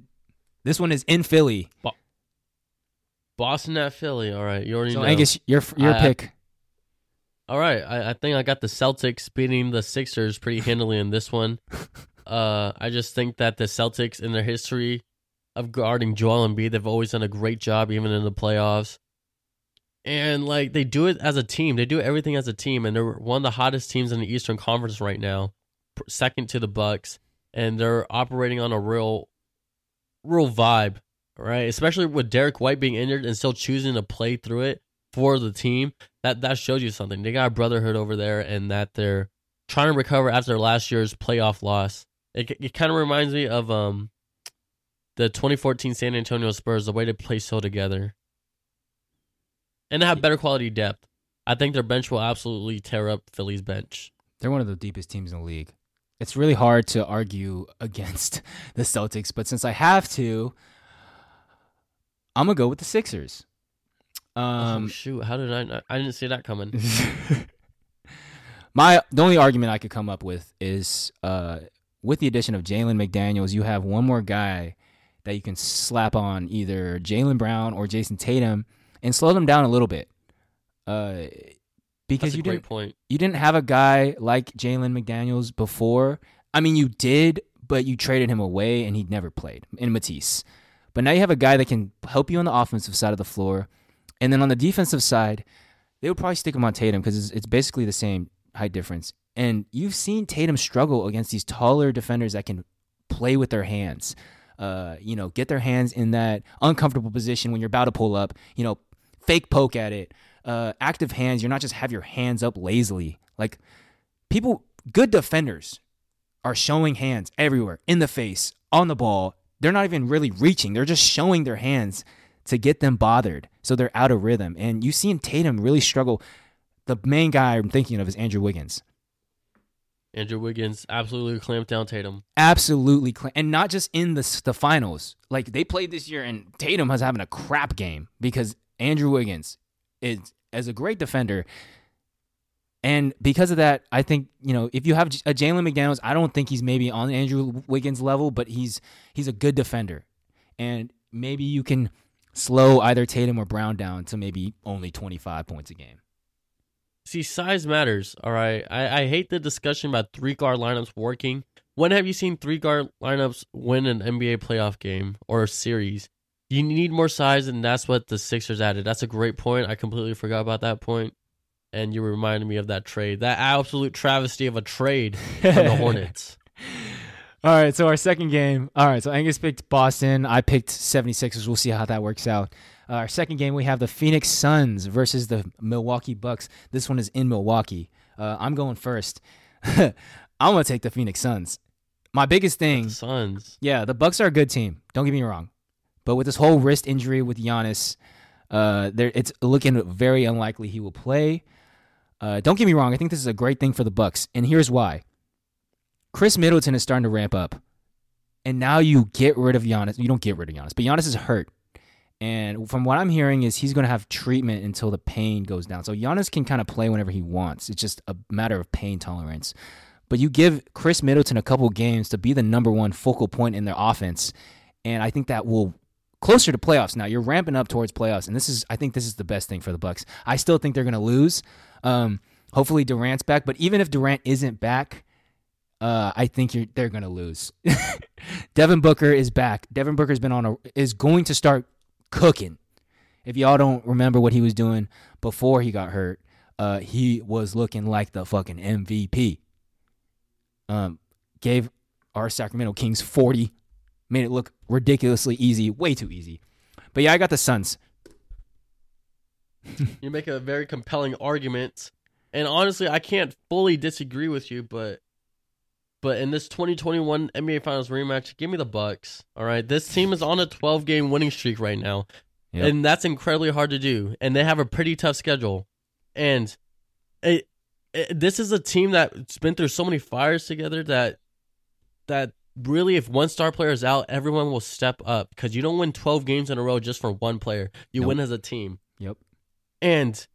this one is in Philly. Boston at Philly. All right, you already So know. Angus, your your I- pick. All right, I, I think I got the Celtics beating the Sixers pretty handily in this one. Uh, I just think that the Celtics, in their history of guarding Joel Embiid, they've always done a great job, even in the playoffs. And like they do it as a team, they do everything as a team, and they're one of the hottest teams in the Eastern Conference right now, second to the Bucks, and they're operating on a real, real vibe, right? Especially with Derrick White being injured and still choosing to play through it for the team that that shows you something. They got a brotherhood over there, and that they're trying to recover after last year's playoff loss. It it kind of reminds me of um the 2014 San Antonio Spurs, the way they play so together, and they have better quality depth. I think their bench will absolutely tear up Philly's bench. They're one of the deepest teams in the league. It's really hard to argue against the Celtics, but since I have to, I'm gonna go with the Sixers. Um, oh shoot! How did I? Not, I didn't see that coming. My the only argument I could come up with is uh, with the addition of Jalen McDaniels, you have one more guy that you can slap on either Jaylen Brown or Jayson Tatum and slow them down a little bit. Uh, because That's a you great didn't point. you didn't have a guy like Jalen McDaniels before. I mean, you did, but you traded him away and he'd never played in Matisse. But now you have a guy that can help you on the offensive side of the floor, and then on the defensive side, they would probably stick him on Tatum because it's, it's basically the same height difference. And you've seen Tatum struggle against these taller defenders that can play with their hands. Uh, you know, get their hands in that uncomfortable position when you're about to pull up. You know, fake poke at it. Uh, active hands. You're not just have your hands up lazily. Like people, good defenders are showing hands everywhere in the face, on the ball. They're not even really reaching. They're just showing their hands to get them bothered. So they're out of rhythm. And you've seen Tatum really struggle. The main guy I'm thinking of is Andrew Wiggins. Andrew Wiggins absolutely clamped down Tatum. Absolutely. And not just in the, the finals. Like they played this year and Tatum was having a crap game because Andrew Wiggins is as a great defender. And because of that, I think you know if you have a uh, Jalen McDaniels, I don't think he's maybe on Andrew Wiggins level, but he's he's a good defender, and maybe you can slow either Tatum or Brown down to maybe only twenty five points a game. See, size matters. All right. I, I hate the discussion about three guard lineups working. When have you seen three guard lineups win an NBA playoff game or a series? You need more size, and that's what the Sixers added. That's a great point. I completely forgot about that point, and you reminded me of that trade. That absolute travesty of a trade from the Hornets. All right, so our second game. All right, so Angus picked Boston. I picked 76ers. We'll see how that works out. Uh, our second game, we have the Phoenix Suns versus the Milwaukee Bucks. This one is in Milwaukee. Uh, I'm going first. I'm going to take the Phoenix Suns. My biggest thing, Suns. yeah, the Bucks are a good team. Don't get me wrong. But with this whole wrist injury with Giannis, uh, there it's looking very unlikely he will play. Uh, don't get me wrong. I think this is a great thing for the Bucks, and here's why. Khris Middleton is starting to ramp up, and now you get rid of Giannis. You don't get rid of Giannis, but Giannis is hurt, And from what I'm hearing is he's going to have treatment until the pain goes down. So Giannis can kind of play whenever he wants. It's just a matter of pain tolerance. But you give Khris Middleton a couple games to be the number one focal point in their offense, and I think that will closer to playoffs. Now you're ramping up towards playoffs, and this is I think this is the best thing for the Bucks. I still think they're going to lose. Um, hopefully Durant's back, but even if Durant isn't back, uh, I think they're to lose. Devin Booker is back. Devin Booker's been on a is going to start cooking. If y'all don't remember what he was doing before he got hurt, uh, he was looking like the fucking MVP. Um, gave our Sacramento Kings 40, made it look ridiculously easy, way too easy. But yeah, I got the Suns. You make a very compelling argument, and honestly, I can't fully disagree with you, but but in this 2021 NBA Finals rematch, give me the Bucks. All right, this team is on a 12 game winning streak right now, Yep. and that's incredibly hard to do. And they have a pretty tough schedule, and it, it, this is a team that's been through so many fires together that that really, if one star player is out, everyone will step up because you don't win 12 games in a row just for one player. You Nope. win as a team. Yep. And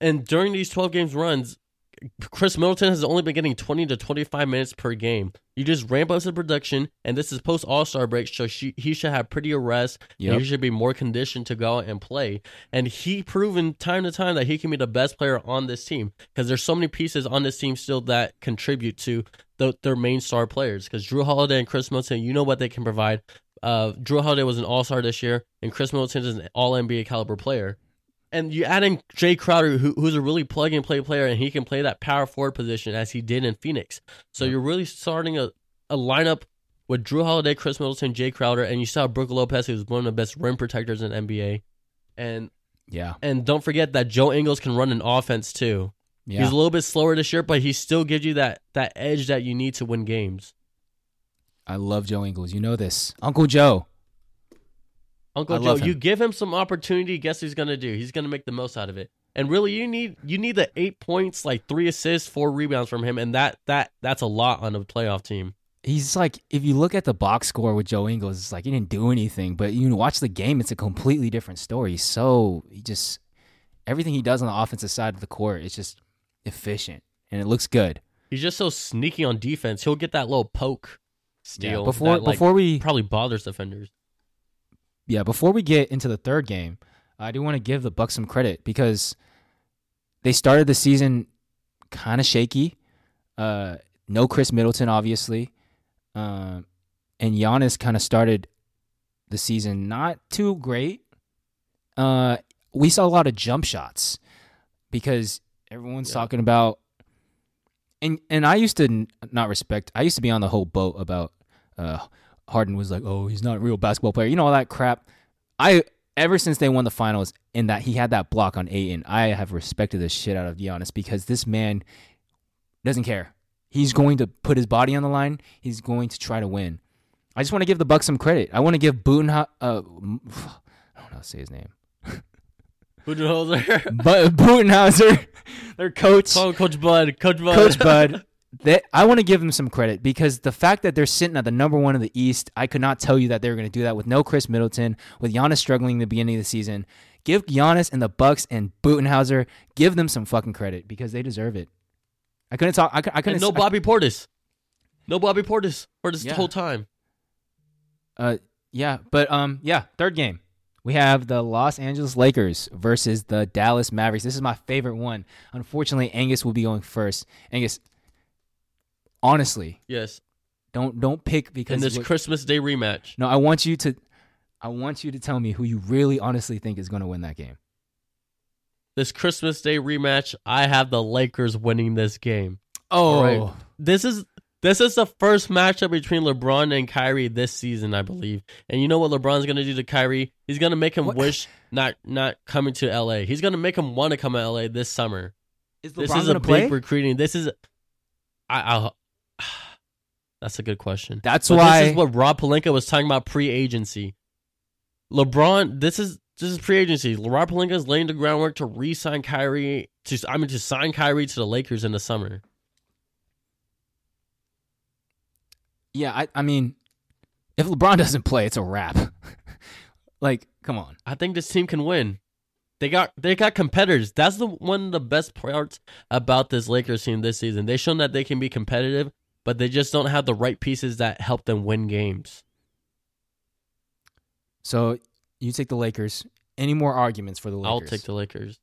and during these 12 games runs, Khris Middleton has only been getting 20 to 25 minutes per game. You just ramp up the production, and this is post All Star break, so she, he should have pretty rest. Yep. He should be more conditioned to go out and play. And he proven time to time that he can be the best player on this team because there's so many pieces on this team still that contribute to the, their main star players. Because Jrue Holiday and Khris Middleton, you know what they can provide. Uh, Jrue Holiday was an All Star this year, and Khris Middleton is an All NBA caliber player and you add in Jae Crowder, who, who's a really plug and play player, and he can play that power forward position as he did in Phoenix. So Yeah. you're really starting a, a lineup with Jrue Holiday, Khris Middleton, Jae Crowder, and you saw have Brook Lopez, who's one of the best rim protectors in NBA. And Yeah. and don't forget that Joe Ingles can run an offense too. Yeah. He's a little bit slower this year, but he still gives you that that edge that you need to win games. I love Joe Ingles. You know this. Uncle Joe. Uncle I Joe, you give him some opportunity. Guess he's gonna do? He's gonna make the most out of it. And really, you need you need the eight points, like three assists, four rebounds from him, and that that that's a lot on a playoff team. He's like, if you look at the box score with Joe Ingles, it's like he didn't do anything. But you watch the game, it's a completely different story. So he just everything he does on the offensive side of the court is just efficient and it looks good. He's just so sneaky on defense. He'll get that little poke steal before that, like, before we probably bothers defenders. Yeah, before we get into the third game, I do want to give the Bucks some credit because they started the season kind of shaky. Uh, no Khris Middleton, obviously, um, and Giannis kind of started the season not too great. Uh, we saw a lot of jump shots because everyone's Yeah. talking about, and and I used to not respect. I used to be on the whole boat about uh, Harden was like, oh, he's not a real basketball player. You know all that crap. I ever since they won the finals and that he had that block on Ayton, I have respected the shit out of Giannis because this man doesn't care. He's going to put his body on the line. He's going to try to win. I just want to give the Bucks some credit. I want to give Budenha, uh, I don't know how to say his name, Budenholzer. but Budenhauser, their coach, Call Coach Bud. Coach Bud. Coach Bud. That I want to give them some credit because the fact that they're sitting at the number one in the East, I could not tell you that they were going to do that with no Khris Middleton, with Giannis struggling in the beginning of the season. Give Giannis and the Bucks and Butenhauser, give them some fucking credit because they deserve it. I couldn't talk. I, I couldn't. and no I- Bobby Portis. No Bobby Portis for this Yeah. whole time. Uh, yeah, but um, yeah, third game. We have the Los Angeles Lakers versus the Dallas Mavericks. This is my favorite one. Unfortunately, Angus will be going first. Angus, honestly, Yes. don't don't pick because In this what- Christmas Day rematch. no. I want you to, I want you to tell me who you really honestly think is going to win that game. This Christmas Day rematch, I have the Lakers winning this game. Oh, right. This is this is the first matchup between LeBron and Kyrie this season, I believe. And you know what LeBron's gonna do to Kyrie? He's gonna make him What? wish not not coming to LA. He's gonna make him want to come to LA this summer. is this LeBron is a going to big play? recruiting. This is I I'll, That's a good question. That's But why. this is what Rob Pelinka was talking about pre-agency. LeBron, this is this is pre-agency. Rob Pelinka is laying the groundwork to re-sign Kyrie to I mean to sign Kyrie to the Lakers in the summer. yeah, I, I mean, if LeBron doesn't play, it's a wrap. Like, come on. I think this team can win. They got they got competitors. That's the one of the best parts about this Lakers team this season. They've shown that they can be competitive, but they just don't have the right pieces that help them win games. So you take the Lakers. Any more arguments for the Lakers? I'll take the Lakers.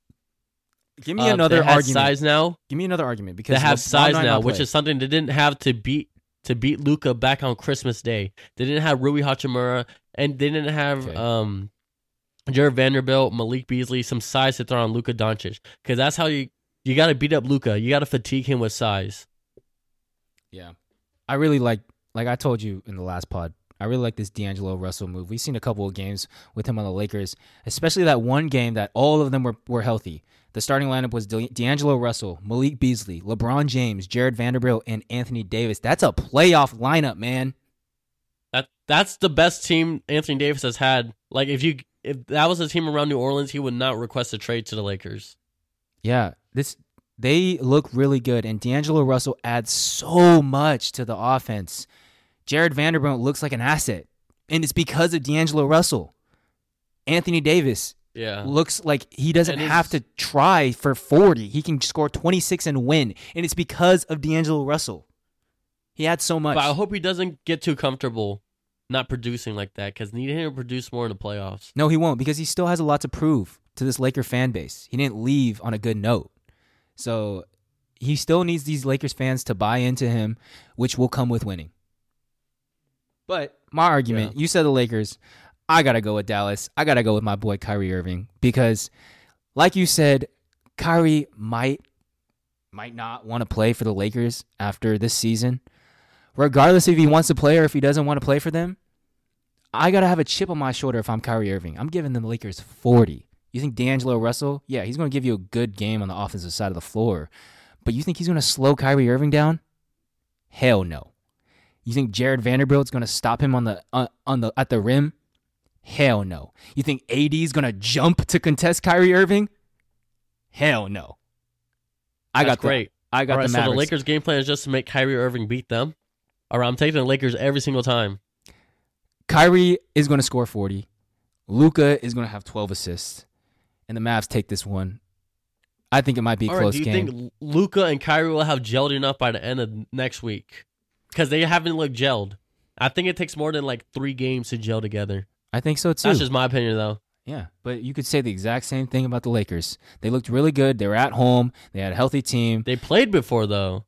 Give me Uh, another they argument. size now. Give me another argument because They have size now, which is something they didn't have to beat to beat Luka back on Christmas Day. They didn't have Rui Hachimura, and they didn't have Okay. um, Jarred Vanderbilt, Malik Beasley, some size to throw on Luka Doncic because that's how you you got to beat up Luka. You got to fatigue him with size. Yeah. I really like like I told you in the last pod, I really like this D'Angelo Russell move. We've seen a couple of games with him on the Lakers, especially that one game that all of them were, were healthy. The starting lineup was De- D'Angelo Russell, Malik Beasley, LeBron James, Jarred Vanderbilt, and Anthony Davis. That's a playoff lineup, man. That that's the best team Anthony Davis has had. Like if you if that was a team around New Orleans, he would not request a trade to the Lakers. Yeah, this they look really good, and D'Angelo Russell adds so much to the offense. Jarred Vanderbilt looks like an asset, and it's because of D'Angelo Russell. Anthony Davis Yeah. looks like he doesn't have to try for 40. He can score 26 and win, and it's because of D'Angelo Russell. He adds so much. But I hope he doesn't get too comfortable not producing like that because need him to produce more in the playoffs. No, he won't because he still has a lot to prove to this Laker fan base. He didn't leave on a good note. So he still needs these Lakers fans to buy into him, which will come with winning. But my argument, you said the Lakers. I got to go with Dallas. I got to go with my boy Kyrie Irving because like you said, Kyrie might might not want to play for the Lakers after this season. Regardless if he wants to play or if he doesn't want to play for them, I gotta have a chip on my shoulder if I'm Kyrie Irving. I'm giving the Lakers 40. You think D'Angelo Russell? Yeah, he's gonna give you a good game on the offensive side of the floor. But you think he's gonna slow Kyrie Irving down? Hell no. You think Jarred Vanderbilt's gonna stop him on the uh, on the at the rim? Hell no. You think AD's gonna jump to contest Kyrie Irving? Hell no. I That's got the- great. I got All right, the so the Lakers' game plan is just to make Kyrie Irving beat them. All right, I'm taking the Lakers every single time. Kyrie is going to score 40. Luka is going to have 12 assists. And the Mavs take this one. I think it might be a All right, close do you game. think Luka and Kyrie will have gelled enough by the end of next week? Because they haven't looked gelled. I think it takes more than like three games to gel together. I think so too. That's just my opinion, though. yeah, but you could say the exact same thing about the Lakers. They looked really good. They were at home. They had a healthy team. They played before, though.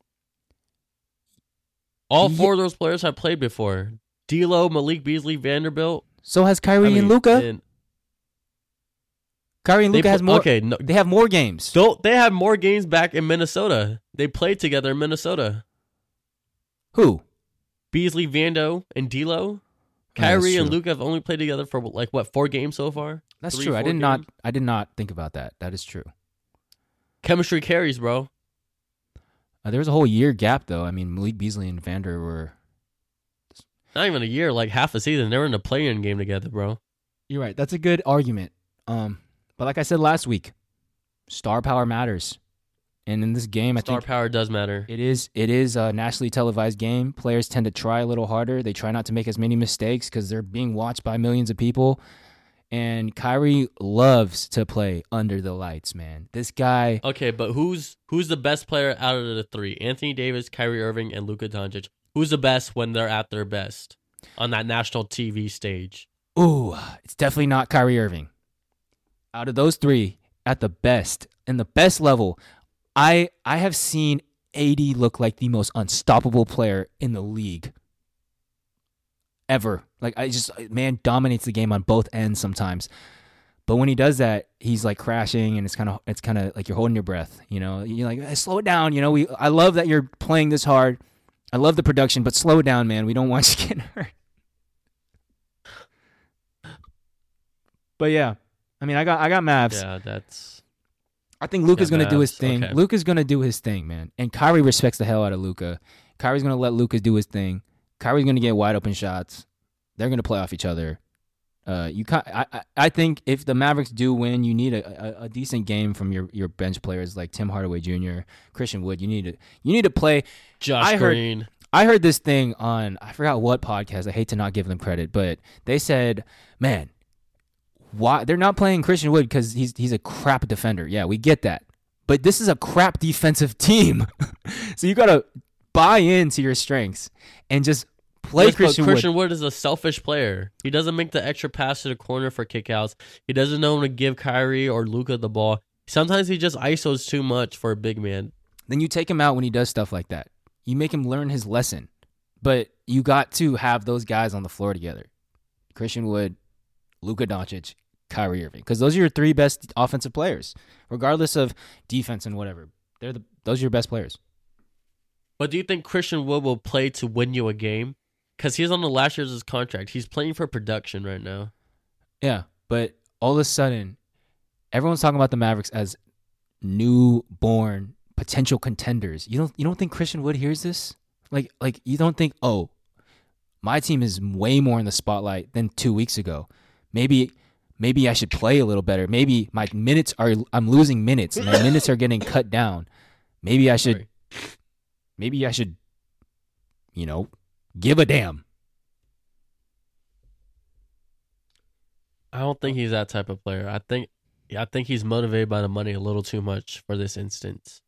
All four of those players have played before. D'Lo, Malik Beasley, Vanderbilt. So has Kyrie I mean, and Luka. And Kyrie and Luka has more. Okay, no, They have more games. don't they have more games back in Minnesota? They played together in Minnesota. Who? Beasley, Vando, and D'Lo. Oh, Kyrie and true. Luka have only played together for like what four games so far. That's Three, true. I did not. I did not think about that. That is true. Chemistry carries, bro. Uh, there was a whole year gap though. I mean, Malik Beasley and Vander were. Not even a year, like half a season. They were in a play-in game together, bro. You're right. That's a good argument. Um, but like I said last week, star power matters, and in this game, I think Star power does matter. it is it is a nationally televised game. Players tend to try a little harder. They try not to make as many mistakes because they're being watched by millions of people. And Kyrie loves to play under the lights, man. This guy, Okay, but who's who's the best player out of the three? Anthony Davis, Kyrie Irving, and Luka Doncic. Who's the best when they're at their best on that national TV stage? ooh, it's definitely not Kyrie Irving. Out of those three, at the best, and the best level, I I have seen AD look like the most unstoppable player in the league ever. Like I just man dominates the game on both ends sometimes. But when he does that, he's like crashing, and it's kind of it's kind of like you're holding your breath. You know, you're like "Eh, slow it down. You know, we I love that you're playing this hard. I love the production, but slow it down, man. We don't want you getting hurt. But yeah, I mean, I got I got Mavs. Yeah, that's I think Luka's Yeah, gonna do his thing. okay. Luka's gonna do his thing, man. And Kyrie respects the hell out of Luka. Kyrie's gonna let Luka do his thing. Kyrie's gonna get wide open shots. They're gonna play off each other. Uh, you, ca- I, I, I think if the Mavericks do win, you need a, a, a decent game from your, your bench players like Tim Hardaway Jr., Christian Wood. You need to, you need to play. Josh I heard- Green. I heard this thing on I forgot what podcast. I hate to not give them credit, but they said, "Man, why they're not playing Christian Wood because he's he's a crap defender. Yeah, we get that. But this is a crap defensive team. so you gotta buy into your strengths and just play Yes, Christian, Christian Wood. Wood is a selfish player. He doesn't make the extra pass to the corner for kickouts. He doesn't know when to give Kyrie or Luka the ball. Sometimes he just isos too much for a big man. Then you take him out when he does stuff like that. You make him learn his lesson. But you got to have those guys on the floor together. Christian Wood, Luka Doncic, Kyrie Irving. Because those are your three best offensive players, regardless of defense and whatever. They're the those are your best players. But do you think Christian Wood will play to win you a game? Because he's on the last year's of his contract. He's playing for production right now. Yeah, but all of a sudden, everyone's talking about the Mavericks as newborn potential contenders. You don't you don't think Christian Wood hears this? Like like you don't think, "Oh, my team is way more in the spotlight than 2 weeks ago. Maybe maybe I should play a little better. Maybe my minutes are I'm losing minutes and my minutes are getting cut down. Maybe I should Sorry. maybe I should you know, give a damn." I don't think he's that type of player. I think I think he's motivated by the money a little too much for this instance.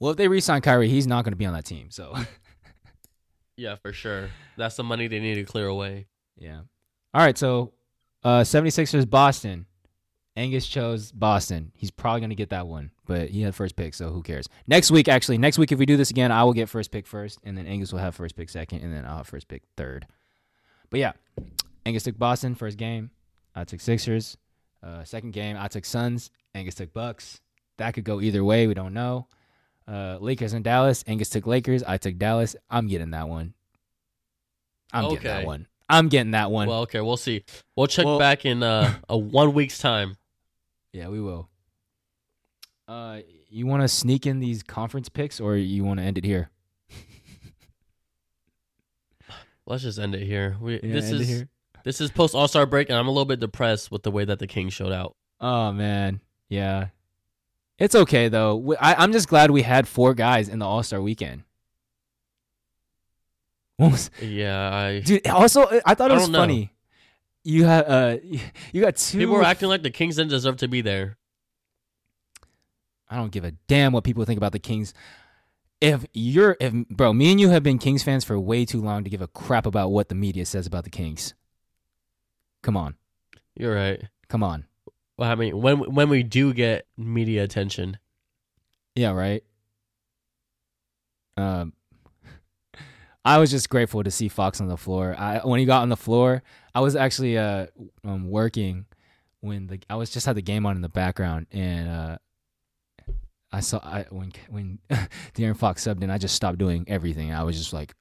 Well, if they re-sign Kyrie, he's not going to be on that team. So, Yeah, for sure. That's the money they need to clear away. Yeah. All right, so uh 76ers Boston. Angus chose Boston. He's probably going to get that one, but he had first pick, so who cares? Next week actually, next week if we do this again, I will get first pick first and then Angus will have first pick second and then I'll have first pick third. But yeah, Angus took Boston first game. I took Sixers. Uh second game, I took Suns. Angus took Bucks. That could go either way, we don't know. Uh Lakers and Dallas. Angus took Lakers. I took Dallas. I'm getting that one. I'm getting that one. I'm getting that one. Well, okay, we'll see. We'll check Well- back in uh, a one week's time. Yeah, we will. Uh, you want to sneak in these conference picks, or you want to end it here? Let's just end it here. We, Yeah, this is here. this is post All Star break, and I'm a little bit depressed with the way that the Kings showed out. Oh man, yeah. It's okay though. I, I'm just glad we had four guys in the All Star weekend. Yeah, I Dude, also I thought it I was don't know. funny. You had uh, you got two. people were acting like the Kings didn't deserve to be there. I don't give a damn what people think about the Kings. If you're, if bro, me and you have been Kings fans for way too long to give a crap about what the media says about the Kings. Come on, You're right. come on. Well, I mean, when when we do get media attention, Yeah, right. Um, I was just grateful to see Fox on the floor. I when he got on the floor, I was actually uh um, working when the I was just had the game on in the background, and uh, I saw I when when De'Aaron Fox subbed in, I just stopped doing everything. I was just like,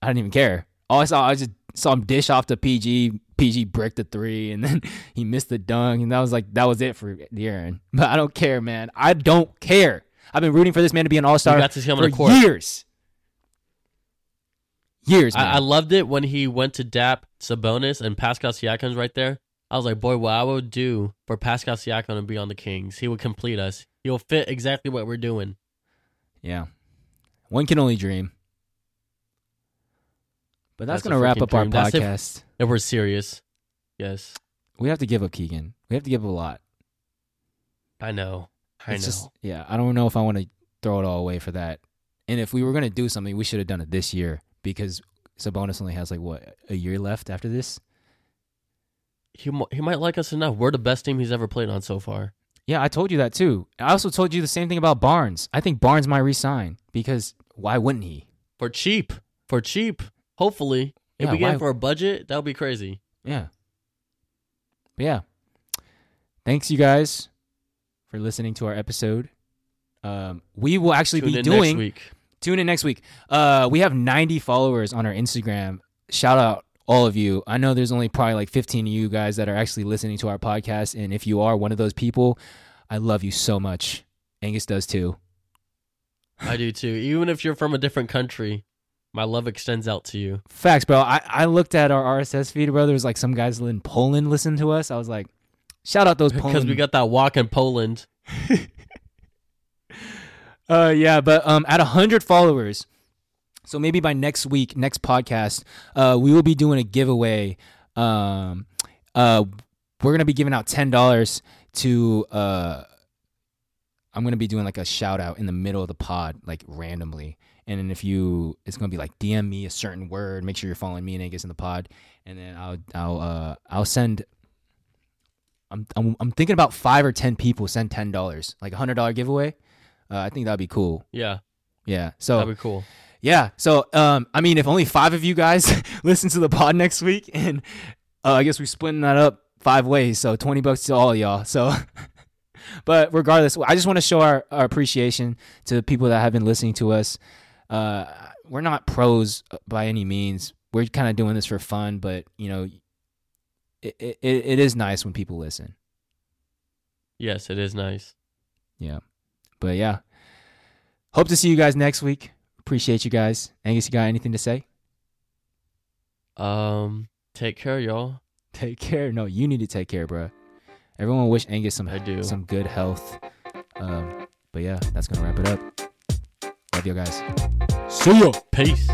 I didn't even care. All I saw, I just saw him dish off to PG. PG bricked the three, and then he missed the dunk, and that was like that was it for De'Aaron. But I don't care, man. I don't care. I've been rooting for this man to be an All Star got to see him on for years. Years. I, I loved it when he went to dap Sabonis and Pascal Siakam's right there. I was like, boy, what I would do for Pascal Siakam to be on the Kings, he would complete us. He'll fit exactly what we're doing. yeah, one can only dream. But that's, That's gonna wrap freaking up our dream. If- podcast. If we're serious, yes, we have to give up Keegan. We have to give up a lot. I know, I It's know. just yeah. I don't know if I want to throw it all away for that. And if we were gonna do something, we should have done it this year because Sabonis only has like what a year left after this. he he might like us enough. We're the best team he's ever played on so far. Yeah, I told you that too. I also told you the same thing about Barnes. I think Barnes might resign because why wouldn't he? For cheap, for cheap. Hopefully, if Yeah, we get why- for a budget, that would be crazy. Yeah. But yeah. Thanks you guys for listening to our episode. Um, we will actually Tune be in doing next week. Tune in next week. Uh, we have 90 followers on our Instagram. Shout out all of you. I know there's only probably like 15 of you guys that are actually listening to our podcast, and if you are one of those people, I love you so much. Angus does too. I do too. Even if you're from a different country, my love extends out to you. Facts, bro. I, I looked at our RSS feed, bro. There's like some guys in Poland listen to us. I was like, shout out those Poland Because we got that walk in Poland. Uh, yeah, but um, at hundred followers, so maybe by next week, next podcast, uh, we will be doing a giveaway. Um, uh, we're gonna be giving out ten dollars to uh I'm gonna be doing like a shout out in the middle of the pod, like randomly. And then if you it's gonna be like DM me a certain word, make sure you're following me and Angus in the pod, and then I'll I'll uh I'll send I'm I'm, I'm thinking about five or ten people send ten dollars, like a hundred dollar giveaway. Uh, I think that'd be cool. Yeah, Yeah. So that'd be cool. yeah. So, um, I mean, if only five of you guys listen to the pod next week, and uh, I guess we're splitting that up five ways, so twenty bucks to all y'all. So, but regardless, I just want to show our, our appreciation to the people that have been listening to us. Uh, we're not pros by any means. We're kind of doing this for fun, but you know, it, it it is nice when people listen. Yes, it is nice. Yeah. But yeah. Hope to see you guys next week. Appreciate you guys. Angus, you got anything to say? Um, take care, y'all. Take care. No, you need to take care, bro. Everyone wish Angus some I do. some good health. Um, but yeah, that's gonna wrap it up. Love you guys. See ya. Peace.